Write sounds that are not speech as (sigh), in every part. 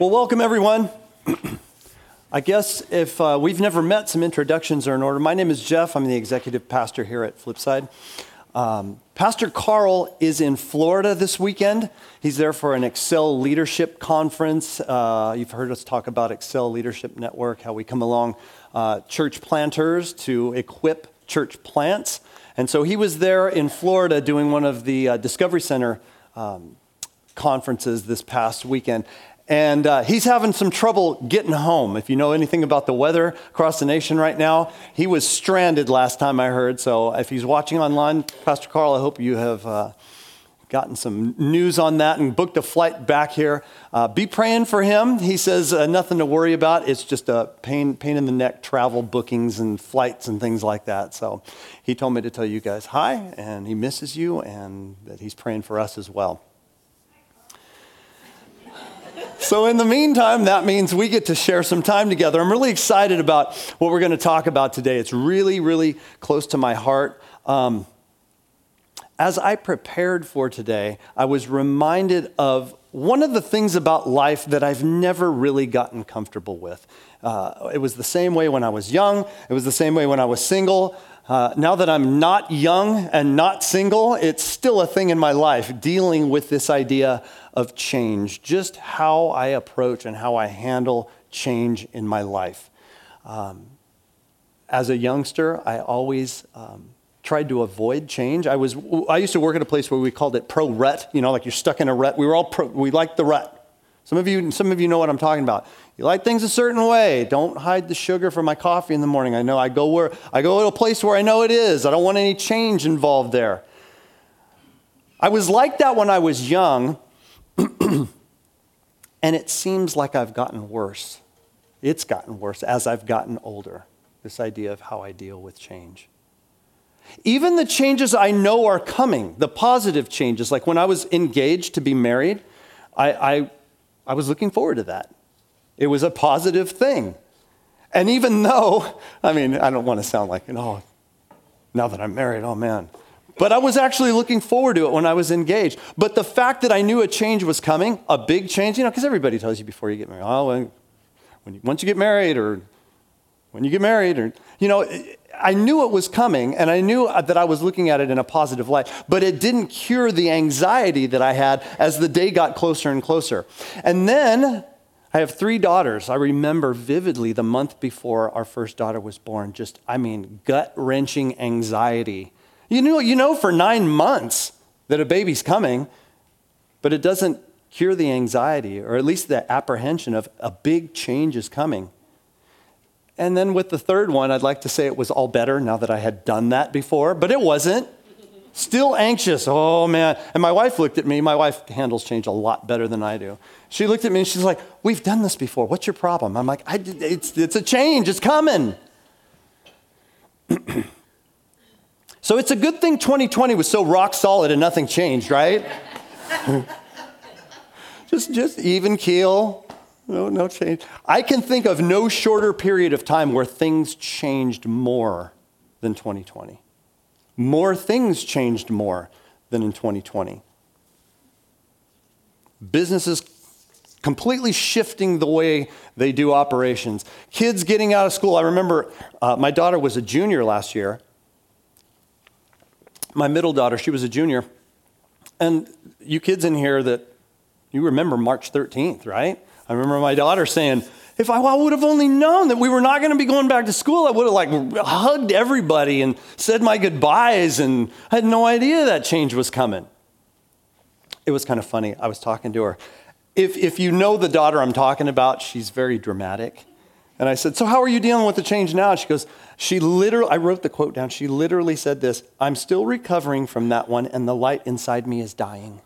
Well, welcome everyone. (clears throat) I guess if uh, we've never met, some introductions are in order. My name is Jeff. I'm the executive pastor here at Flipside. Um, pastor Carl is in Florida this weekend. He's there for an Excel Leadership Conference. Uh, you've heard us talk about Excel Leadership Network, how we come along uh, church planters to equip church plants. And so he was there in Florida doing one of the uh, Discovery Center um, conferences this past weekend. And uh, he's having some trouble getting home. If you know anything about the weather across the nation right now, he was stranded last time I heard. So if he's watching online, Pastor Carl, I hope you have uh, gotten some news on that and booked a flight back here. Uh, be praying for him. He says uh, nothing to worry about. It's just a pain, pain in the neck travel bookings and flights and things like that. So he told me to tell you guys hi, and he misses you, and that he's praying for us as well. So, in the meantime, that means we get to share some time together. I'm really excited about what we're going to talk about today. It's really, really close to my heart. Um, as I prepared for today, I was reminded of one of the things about life that I've never really gotten comfortable with. Uh, it was the same way when I was young, it was the same way when I was single. Uh, now that I'm not young and not single, it's still a thing in my life dealing with this idea of change, just how I approach and how I handle change in my life. Um, as a youngster, I always um, tried to avoid change. I, was, I used to work at a place where we called it pro rut, you know, like you're stuck in a rut. We were all pro, we liked the rut. Some of you, some of you know what I'm talking about. You like things a certain way. Don't hide the sugar from my coffee in the morning. I know I go where I go to a place where I know it is. I don't want any change involved there. I was like that when I was young, (clears throat) and it seems like I've gotten worse. It's gotten worse as I've gotten older. This idea of how I deal with change. Even the changes I know are coming, the positive changes, like when I was engaged to be married, I, I, I was looking forward to that. It was a positive thing. And even though, (laughs) I mean, I don't want to sound like, oh, now that I'm married, oh man. But I was actually looking forward to it when I was engaged. But the fact that I knew a change was coming, a big change, you know, because everybody tells you before you get married, oh, when, when you, once you get married or when you get married, or, you know, I knew it was coming and I knew uh, that I was looking at it in a positive light, but it didn't cure the anxiety that I had as the day got closer and closer. And then I have three daughters. I remember vividly the month before our first daughter was born, just, I mean, gut wrenching anxiety. You know, you know for nine months that a baby's coming, but it doesn't cure the anxiety, or at least the apprehension of a big change is coming. And then with the third one, I'd like to say it was all better now that I had done that before, but it wasn't. Still anxious. Oh man. And my wife looked at me. My wife handles change a lot better than I do. She looked at me and she's like, We've done this before. What's your problem? I'm like, it's, it's a change. It's coming. (clears throat) so it's a good thing 2020 was so rock solid and nothing changed, right? (laughs) just, just even keel. No, no change. I can think of no shorter period of time where things changed more than 2020 more things changed more than in 2020. Businesses completely shifting the way they do operations. Kids getting out of school. I remember uh, my daughter was a junior last year. My middle daughter, she was a junior. And you kids in here that you remember March 13th, right? I remember my daughter saying, if I, I would have only known that we were not going to be going back to school, I would have like hugged everybody and said my goodbyes, and I had no idea that change was coming. It was kind of funny. I was talking to her. If, if you know the daughter I'm talking about, she's very dramatic. And I said, So, how are you dealing with the change now? She goes, She literally, I wrote the quote down. She literally said this I'm still recovering from that one, and the light inside me is dying.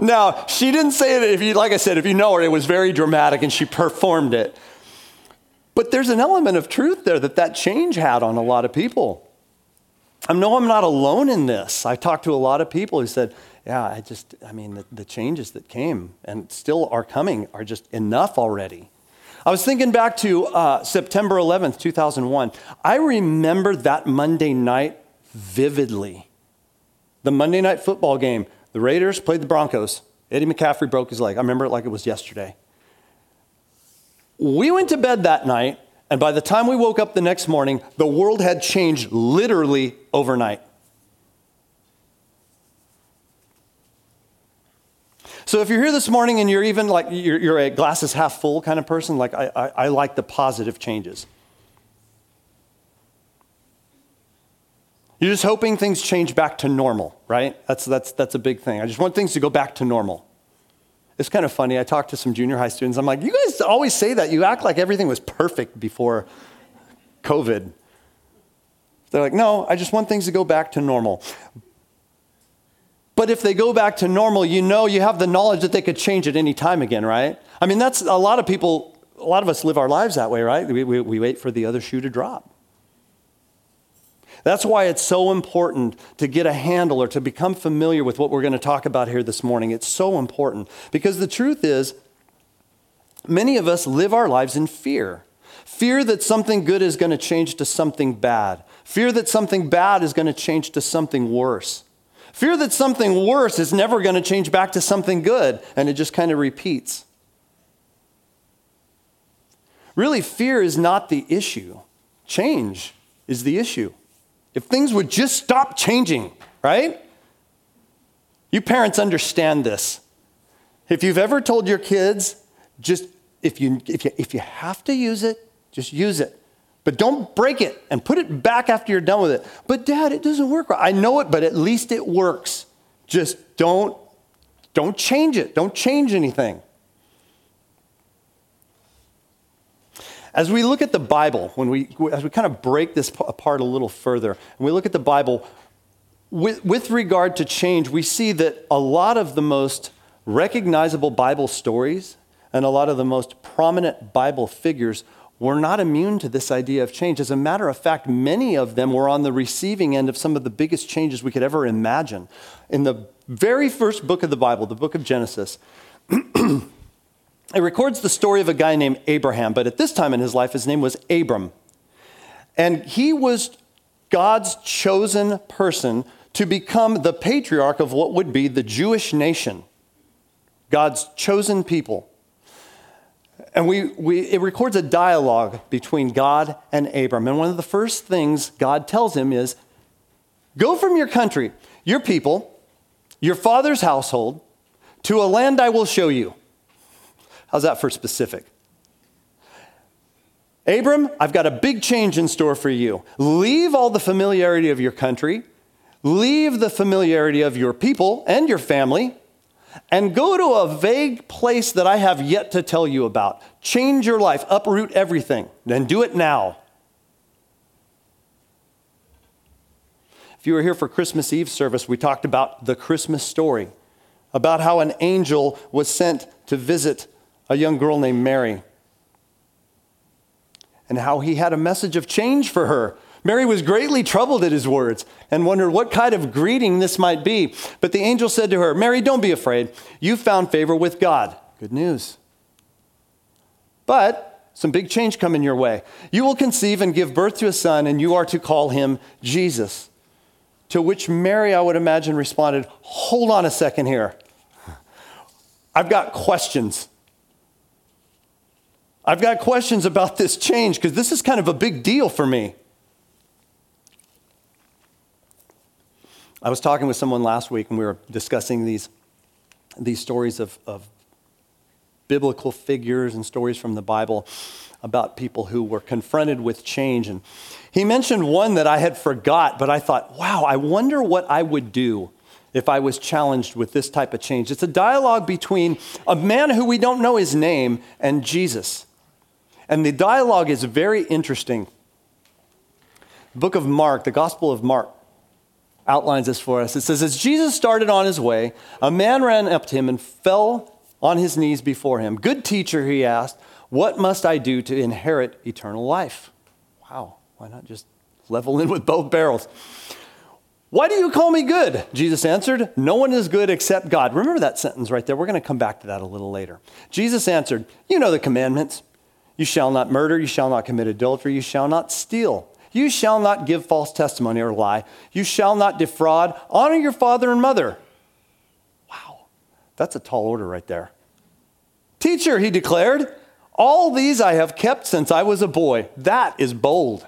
Now, she didn't say it, if you, like I said, if you know her, it was very dramatic and she performed it. But there's an element of truth there that that change had on a lot of people. I know I'm not alone in this. I talked to a lot of people who said, yeah, I just, I mean, the, the changes that came and still are coming are just enough already. I was thinking back to uh, September 11th, 2001. I remember that Monday night vividly. The Monday night football game the Raiders played the Broncos. Eddie McCaffrey broke his leg. I remember it like it was yesterday. We went to bed that night, and by the time we woke up the next morning, the world had changed literally overnight. So if you're here this morning and you're even like, you're, you're a glasses half full kind of person, like I, I, I like the positive changes. You're just hoping things change back to normal, right? That's, that's, that's a big thing. I just want things to go back to normal. It's kind of funny. I talked to some junior high students. I'm like, you guys always say that. You act like everything was perfect before COVID. They're like, no, I just want things to go back to normal. But if they go back to normal, you know you have the knowledge that they could change at any time again, right? I mean, that's a lot of people, a lot of us live our lives that way, right? We, we, we wait for the other shoe to drop. That's why it's so important to get a handle or to become familiar with what we're going to talk about here this morning. It's so important because the truth is, many of us live our lives in fear. Fear that something good is going to change to something bad. Fear that something bad is going to change to something worse. Fear that something worse is never going to change back to something good, and it just kind of repeats. Really, fear is not the issue, change is the issue. If things would just stop changing, right? You parents understand this. If you've ever told your kids, just if you, if you, if you have to use it, just use it. But don't break it and put it back after you're done with it. But dad, it doesn't work. I know it, but at least it works. Just don't don't change it. Don't change anything. As we look at the Bible, when we as we kind of break this apart a little further, and we look at the Bible with, with regard to change, we see that a lot of the most recognizable Bible stories and a lot of the most prominent Bible figures were not immune to this idea of change. As a matter of fact, many of them were on the receiving end of some of the biggest changes we could ever imagine. In the very first book of the Bible, the book of Genesis, (clears throat) it records the story of a guy named Abraham, but at this time in his life, his name was Abram. And he was God's chosen person to become the patriarch of what would be the Jewish nation, God's chosen people. And we, we, it records a dialogue between God and Abram. And one of the first things God tells him is go from your country, your people, your father's household, to a land I will show you. How's that for specific? Abram, I've got a big change in store for you. Leave all the familiarity of your country, leave the familiarity of your people and your family, and go to a vague place that I have yet to tell you about. Change your life, uproot everything, then do it now. If you were here for Christmas Eve service, we talked about the Christmas story, about how an angel was sent to visit a young girl named Mary, and how he had a message of change for her Mary was greatly troubled at his words and wondered what kind of greeting this might be. But the angel said to her, Mary, don't be afraid. You found favor with God. Good news. But some big change coming your way. You will conceive and give birth to a son, and you are to call him Jesus. To which Mary, I would imagine, responded, Hold on a second here. I've got questions. I've got questions about this change because this is kind of a big deal for me. I was talking with someone last week and we were discussing these, these stories of, of biblical figures and stories from the Bible about people who were confronted with change. And he mentioned one that I had forgot, but I thought, wow, I wonder what I would do if I was challenged with this type of change. It's a dialogue between a man who we don't know his name and Jesus. And the dialogue is very interesting. The book of Mark, the Gospel of Mark, outlines this for us. It says, As Jesus started on his way, a man ran up to him and fell on his knees before him. Good teacher, he asked, what must I do to inherit eternal life? Wow, why not just level in with both barrels? Why do you call me good? Jesus answered, No one is good except God. Remember that sentence right there. We're going to come back to that a little later. Jesus answered, You know the commandments. You shall not murder, you shall not commit adultery, you shall not steal. You shall not give false testimony or lie. You shall not defraud. Honor your father and mother. Wow. That's a tall order right there. Teacher, he declared, all these I have kept since I was a boy. That is bold.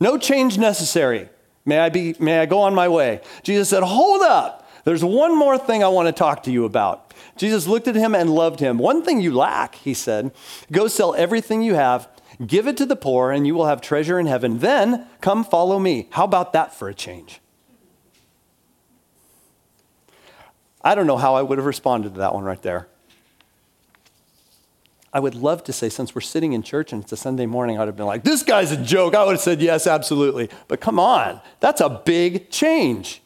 No change necessary. May I, be, may I go on my way? Jesus said, Hold up. There's one more thing I want to talk to you about. Jesus looked at him and loved him. One thing you lack, he said, go sell everything you have, give it to the poor, and you will have treasure in heaven. Then come follow me. How about that for a change? I don't know how I would have responded to that one right there. I would love to say, since we're sitting in church and it's a Sunday morning, I would have been like, this guy's a joke. I would have said, yes, absolutely. But come on, that's a big change.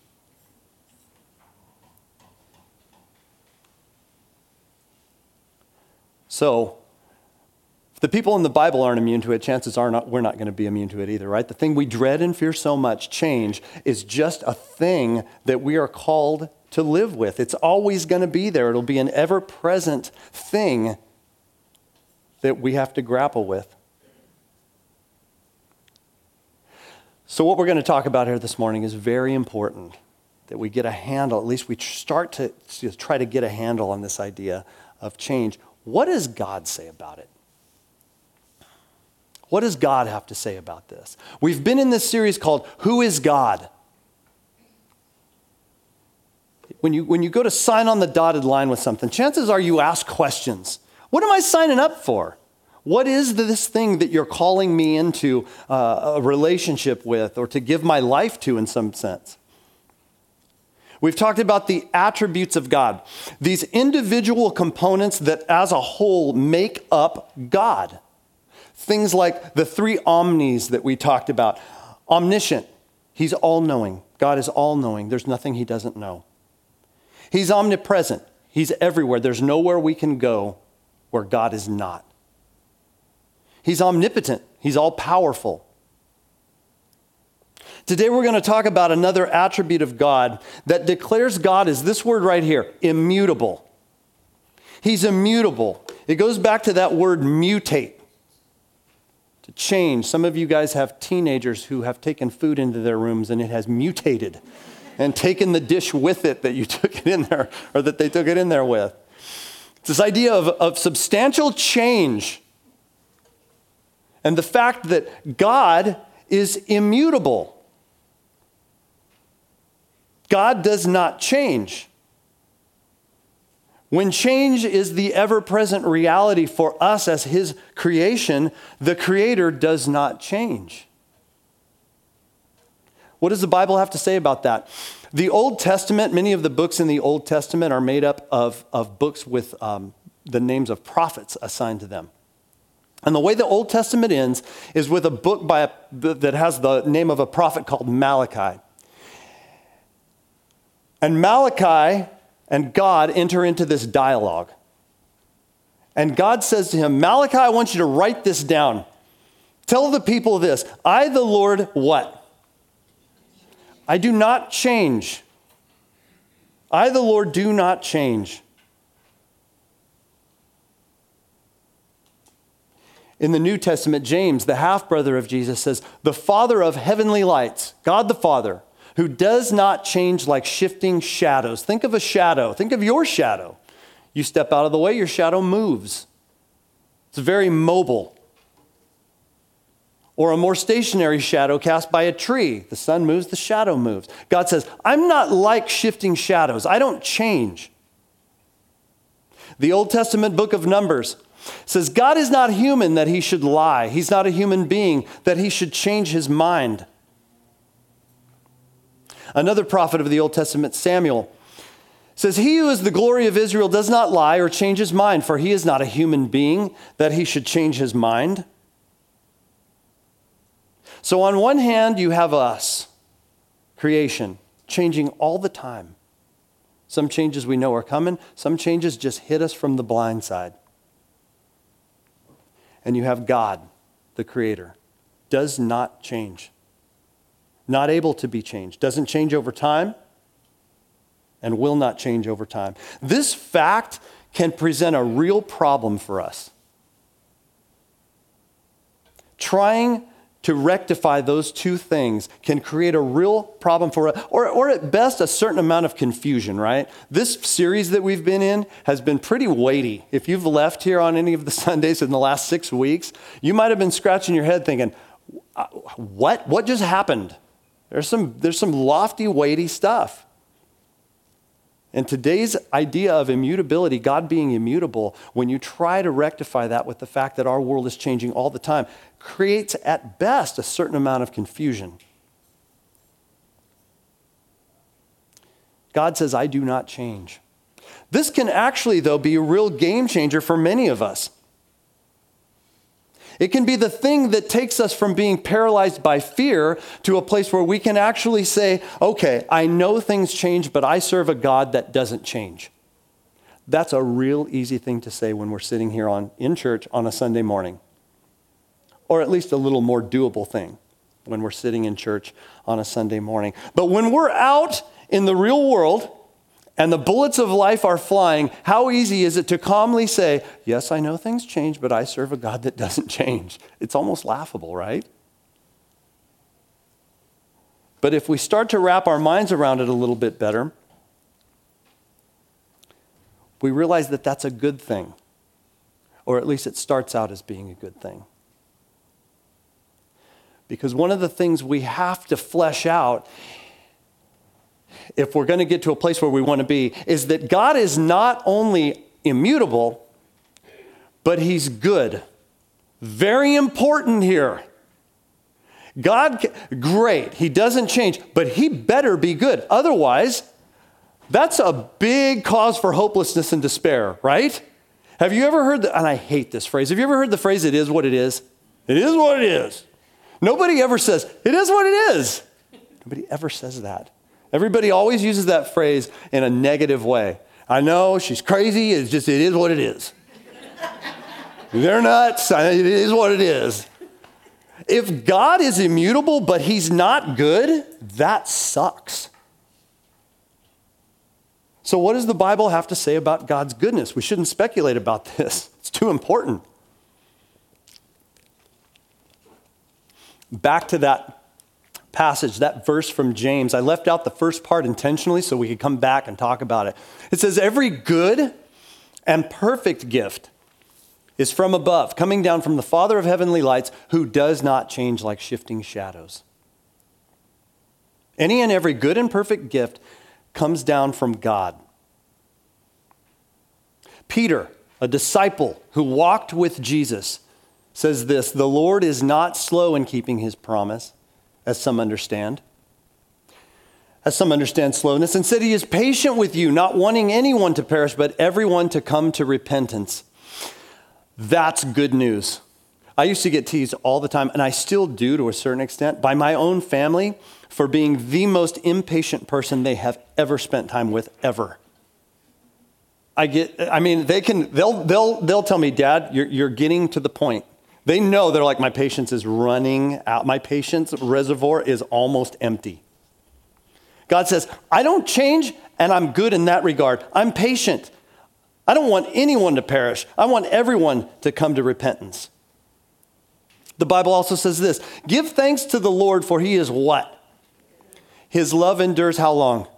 So, if the people in the Bible aren't immune to it, chances are not, we're not going to be immune to it either, right? The thing we dread and fear so much, change, is just a thing that we are called to live with. It's always going to be there, it'll be an ever present thing that we have to grapple with. So, what we're going to talk about here this morning is very important that we get a handle, at least we start to, to try to get a handle on this idea of change. What does God say about it? What does God have to say about this? We've been in this series called Who is God? When you, when you go to sign on the dotted line with something, chances are you ask questions. What am I signing up for? What is this thing that you're calling me into uh, a relationship with or to give my life to in some sense? We've talked about the attributes of God, these individual components that as a whole make up God. Things like the three omnis that we talked about omniscient, he's all knowing. God is all knowing, there's nothing he doesn't know. He's omnipresent, he's everywhere. There's nowhere we can go where God is not. He's omnipotent, He's all powerful. Today we're going to talk about another attribute of God that declares God as this word right here immutable. He's immutable. It goes back to that word mutate, to change. Some of you guys have teenagers who have taken food into their rooms and it has mutated and taken the dish with it that you (laughs) took it in there or that they took it in there with. It's this idea of, of substantial change and the fact that God is immutable. God does not change. When change is the ever present reality for us as His creation, the Creator does not change. What does the Bible have to say about that? The Old Testament, many of the books in the Old Testament are made up of, of books with um, the names of prophets assigned to them. And the way the Old Testament ends is with a book by a, that has the name of a prophet called Malachi. And Malachi and God enter into this dialogue. And God says to him, Malachi, I want you to write this down. Tell the people this I, the Lord, what? I do not change. I, the Lord, do not change. In the New Testament, James, the half brother of Jesus, says, The Father of heavenly lights, God the Father, who does not change like shifting shadows. Think of a shadow, think of your shadow. You step out of the way, your shadow moves. It's very mobile. Or a more stationary shadow cast by a tree. The sun moves, the shadow moves. God says, I'm not like shifting shadows, I don't change. The Old Testament book of Numbers says, God is not human that he should lie. He's not a human being that he should change his mind. Another prophet of the Old Testament, Samuel, says, He who is the glory of Israel does not lie or change his mind, for he is not a human being that he should change his mind. So, on one hand, you have us, creation, changing all the time. Some changes we know are coming, some changes just hit us from the blind side. And you have God, the Creator, does not change not able to be changed, doesn't change over time, and will not change over time. This fact can present a real problem for us. Trying to rectify those two things can create a real problem for us, or, or at best, a certain amount of confusion, right? This series that we've been in has been pretty weighty. If you've left here on any of the (laughs) Sundays in the last six weeks, you might have been scratching your head thinking, uh, what? What just happened? There's some, there's some lofty, weighty stuff. And today's idea of immutability, God being immutable, when you try to rectify that with the fact that our world is changing all the time, creates at best a certain amount of confusion. God says, I do not change. This can actually, though, be a real game changer for many of us. It can be the thing that takes us from being paralyzed by fear to a place where we can actually say, okay, I know things change, but I serve a God that doesn't change. That's a real easy thing to say when we're sitting here on, in church on a Sunday morning, or at least a little more doable thing when we're sitting in church on a Sunday morning. But when we're out in the real world, and the bullets of life are flying, how easy is it to calmly say, Yes, I know things change, but I serve a God that doesn't change? It's almost laughable, right? But if we start to wrap our minds around it a little bit better, we realize that that's a good thing. Or at least it starts out as being a good thing. Because one of the things we have to flesh out if we're going to get to a place where we want to be, is that God is not only immutable, but He's good. Very important here. God, great, He doesn't change, but He better be good. Otherwise, that's a big cause for hopelessness and despair, right? Have you ever heard, the, and I hate this phrase, have you ever heard the phrase, it is what it is? It is what it is. Nobody ever says, it is what it is. Nobody ever says that. Everybody always uses that phrase in a negative way. I know she's crazy. It's just, it is what it is. They're nuts. It is what it is. If God is immutable, but he's not good, that sucks. So, what does the Bible have to say about God's goodness? We shouldn't speculate about this, (laughs) it's too important. Back to that passage, that verse from James. I left out the first part intentionally so we could come back and talk about it. It says, Every good and perfect gift is from above, coming down from the Father of heavenly lights, who does not change like shifting shadows. Any and every good and perfect gift comes down from God. Peter, a disciple who walked with Jesus, says this The Lord is not slow in keeping his promise as some understand. As some understand slowness. Instead, he is patient with you, not wanting anyone to perish, but everyone to come to repentance. That's good news. I used to get teased all the time, and I still do to a certain extent, by my own family for being the most impatient person they have ever spent time with, ever. I get, I mean, they can, they'll, they'll, they'll tell me, Dad, you're, you're getting to the point. They know they're like, my patience is running out. My patience reservoir is almost empty. God says, I don't change, and I'm good in that regard. I'm patient. I don't want anyone to perish. I want everyone to come to repentance. The Bible also says this Give thanks to the Lord, for he is what? His love endures how long?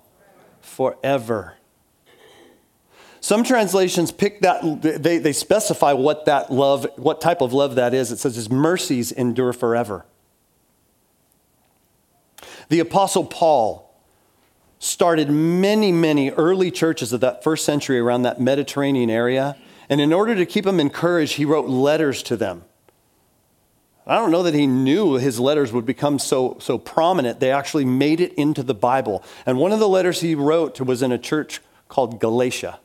Forever. Some translations pick that, they, they specify what that love, what type of love that is. It says his mercies endure forever. The Apostle Paul started many, many early churches of that first century around that Mediterranean area. And in order to keep them encouraged, he wrote letters to them. I don't know that he knew his letters would become so, so prominent. They actually made it into the Bible. And one of the letters he wrote was in a church called Galatia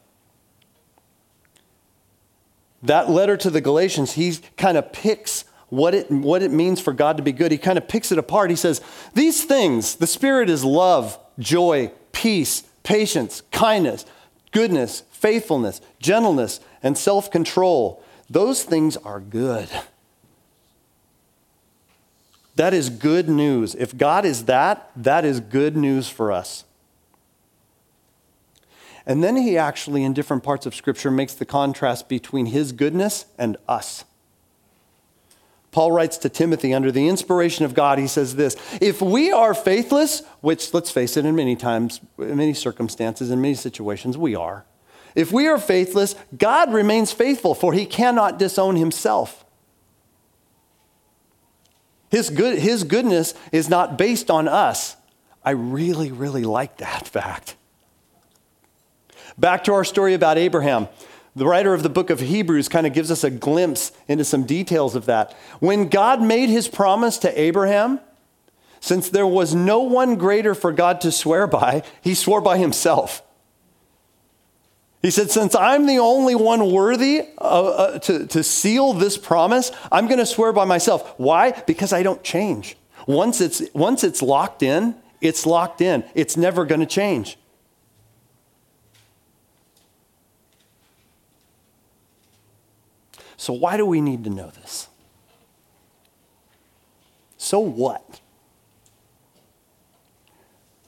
that letter to the Galatians, he kind of picks what it, what it means for God to be good. He kind of picks it apart. He says, These things, the Spirit is love, joy, peace, patience, kindness, goodness, faithfulness, gentleness, and self control. Those things are good. That is good news. If God is that, that is good news for us. And then he actually, in different parts of Scripture, makes the contrast between his goodness and us. Paul writes to Timothy under the inspiration of God, he says this If we are faithless, which let's face it, in many times, in many circumstances, in many situations, we are. If we are faithless, God remains faithful, for he cannot disown himself. His, good, his goodness is not based on us. I really, really like that (laughs) fact. Back to our story about Abraham. The writer of the book of Hebrews kind of gives us a glimpse into some details of that. When God made his promise to Abraham, since there was no one greater for God to swear by, he swore by himself. He said, Since I'm the only one worthy uh, uh, to, to seal this promise, I'm going to swear by myself. Why? Because I don't change. Once it's, once it's locked in, it's locked in. It's never going to change. So, why do we need to know this? So what?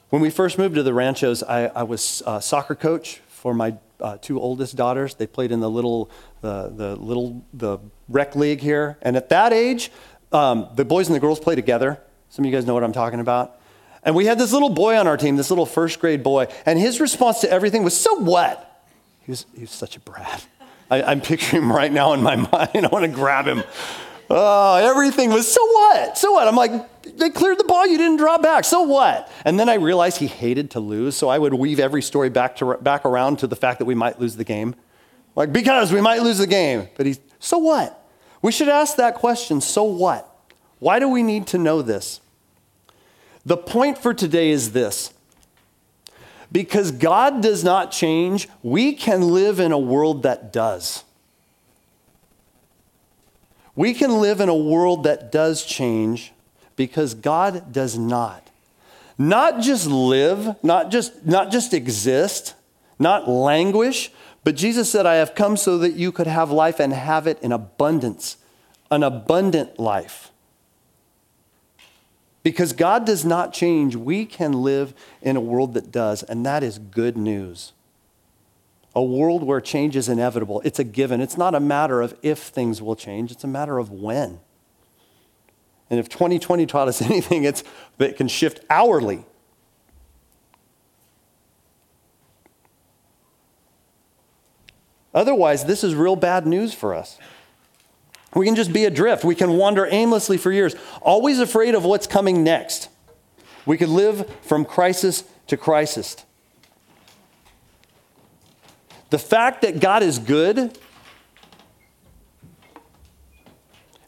When we first moved to the ranchos, I, I was a soccer coach for my uh, two oldest daughters. They played in the little, the, the little, the rec league here. And at that age, um, the boys and the girls play together. Some of you guys know what I'm talking about. And we had this little boy on our team, this little first grade boy, and his response to everything was, So what? He was, he was such a brat. I, am picturing him right now in my (laughs) mind. I want to grab him. Oh, everything was, so what? So what? I'm like, they cleared the ball, you didn't draw back. So what? And then I realized he hated to lose, so I would weave every story back, to, back around to the fact that we might lose the game. Like, because we might lose the game. But he's, so what? We should ask that question, so what? Why do we need to know this? The point for today is this because God does not change, we can live in a world that does. We can live in a world that does change because God does not. Not just live, not just, not just exist, not languish, but Jesus said, I have come so that you could have life and have it in abundance, an abundant life. Because God does not change, we can live in a world that does, and that is good news. A world where change is inevitable. It's a given. It's not a matter of if things will change, it's a matter of when. And if 2020 taught us (laughs) anything, it's that it can shift hourly. Otherwise, this is real bad news for us. We can just be adrift. We can wander aimlessly for years, always afraid of what's coming next. We could live from crisis to crisis. The fact that God is good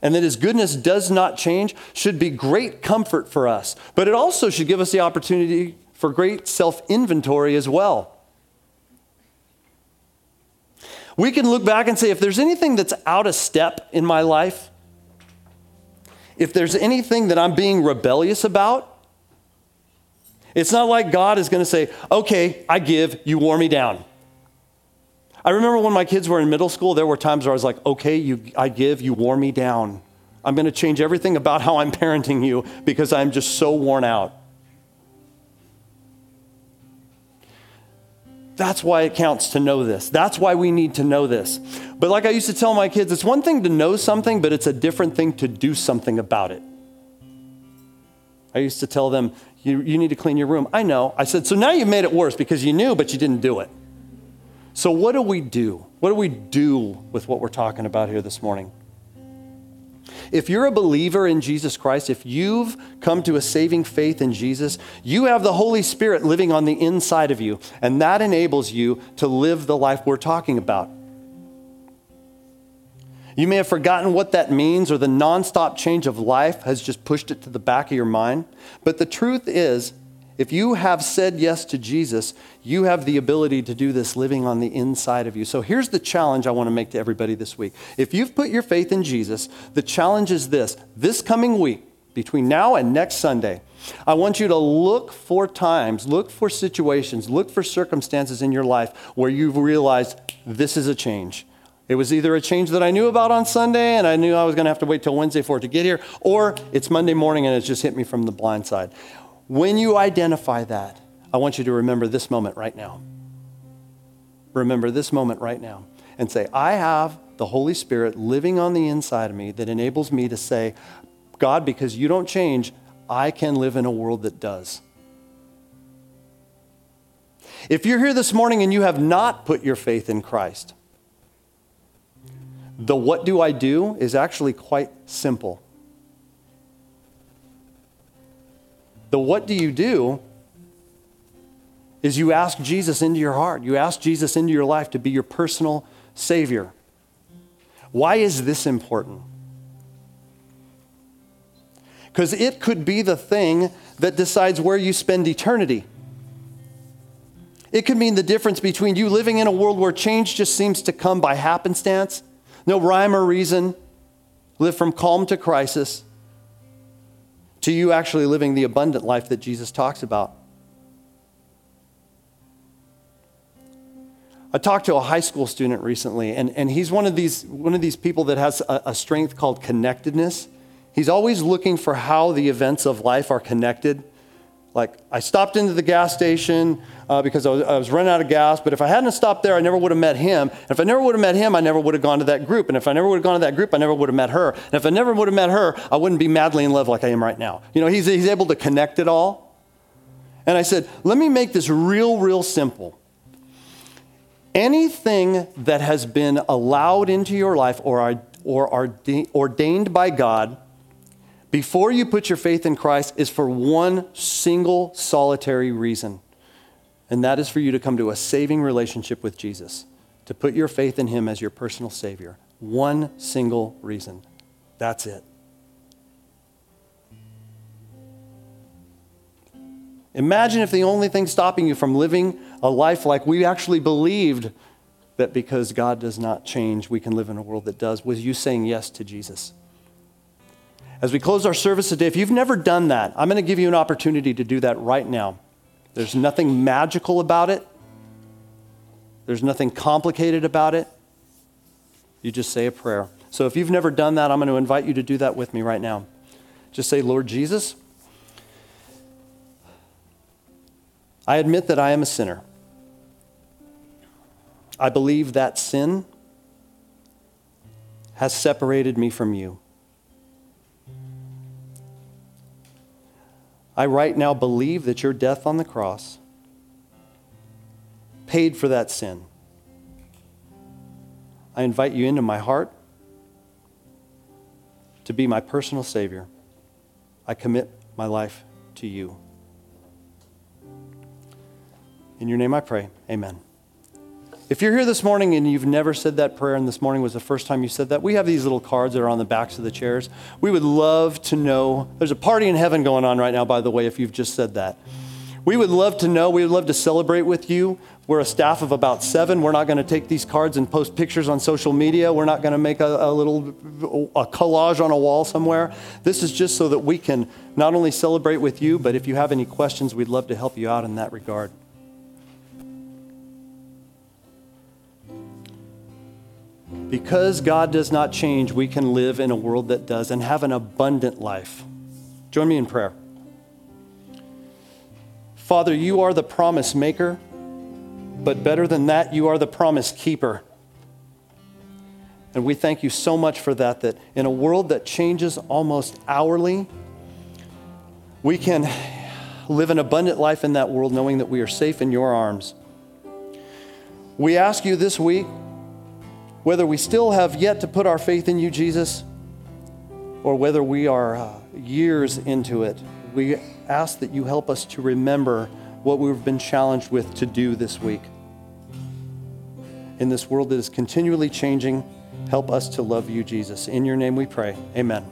and that his goodness does not change should be great comfort for us. But it also should give us the opportunity for great self inventory as well. We can look back and say, if there's anything that's out of step in my life, if there's anything that I'm being rebellious about, it's not like God is going to say, okay, I give, you wore me down. I remember when my kids were in middle school, there were times where I was like, okay, you, I give, you wore me down. I'm going to change everything about how I'm parenting you because I'm just so worn out. That's why it counts to know this. That's why we need to know this. But like I used to tell my kids, it's one thing to know something, but it's a different thing to do something about it. I used to tell them, you, you need to clean your room. I know. I said, so now you've made it worse because you knew, but you didn't do it. So, what do we do? What do we do with what we're talking about here this morning? If you're a believer in Jesus Christ, if you've come to a saving faith in Jesus, you have the Holy Spirit living on the inside of you, and that enables you to live the life we're talking about. You may have forgotten what that means, or the nonstop change of life has just pushed it to the back of your mind. But the truth is, if you have said yes to Jesus, you have the ability to do this living on the inside of you. So here's the challenge I want to make to everybody this week. If you've put your faith in Jesus, the challenge is this this coming week, between now and next Sunday, I want you to look for times, look for situations, look for circumstances in your life where you've realized this is a change. It was either a change that I knew about on Sunday and I knew I was going to have to wait till Wednesday for it to get here, or it's Monday morning and it's just hit me from the blind side. When you identify that, I want you to remember this moment right now. Remember this moment right now. and say, I have the Holy Spirit living on the inside of me that enables me to say, God, because you don't change, I can live in a world that does. If you're here this morning and you have not put your faith in Christ, the what do I do is actually quite simple. The what do you do is you ask Jesus into your heart. You ask Jesus into your life to be your personal Savior. Why is this important? Because it could be the thing that decides where you spend eternity. It could mean the difference between you living in a world where change just seems to come by happenstance, no rhyme or reason, live from calm to crisis, to you actually living the abundant life that Jesus talks about. I talked to a high school student recently, and, and he's one of, these, one of these people that has a, a strength called connectedness. He's always looking for how the events of life are connected. Like, I stopped into the gas station uh, because I was, I was, running out of gas, but if I hadn't stopped there, I never would have met him. And if I never would have met him, I never would have gone to that group. And if I never would have gone to that group, I never would have met her. And if I never would have met her, I wouldn't be madly in love like I am right now. You know, he's, he's able to connect it all. And I said, let me make this real, real simple anything that has been allowed into your life or, or ordained by God before you put your faith in Christ is for one single solitary reason. And that is for you to come to a saving relationship with Jesus, to put your faith in Him as your personal Savior. One single reason. That's it. Imagine if the only thing stopping you from living a life like we actually believed that because God does not change, we can live in a world that does, was you saying yes to Jesus. As we close our service today, if you've never done that, I'm going to give you an opportunity to do that right now. There's nothing magical about it, there's nothing complicated about it. You just say a prayer. So if you've never done that, I'm going to invite you to do that with me right now. Just say, Lord Jesus, I admit that I am a sinner. I believe that sin has separated me from you. I right now believe that your death on the cross paid for that sin. I invite you into my heart to be my personal Savior. I commit my life to you. In your name I pray. Amen. If you're here this morning and you've never said that prayer and this morning was the first time you said that, we have these little cards that are on the backs of the chairs. We would love to know. There's a party in heaven going on right now, by the way, if you've just said that. We would love to know. We would love to celebrate with you. We're a staff of about seven. We're not going to take these cards and post pictures on social media. We're not going to make a, a little a collage on a wall somewhere. This is just so that we can not only celebrate with you, but if you have any questions, we'd love to help you out in that regard. Because God does not change, we can live in a world that does and have an abundant life. Join me in prayer. Father, you are the promise maker, but better than that, you are the promise keeper. And we thank you so much for that, that in a world that changes almost hourly, we can live an abundant life in that world knowing that we are safe in your arms. We ask you this week whether we still have yet to put our faith in you, Jesus, or whether we are uh, years into it, we ask that you help us to remember what we've been challenged with to do this week. In this world that is continually changing, help us to love you, Jesus. In your name we pray. Amen.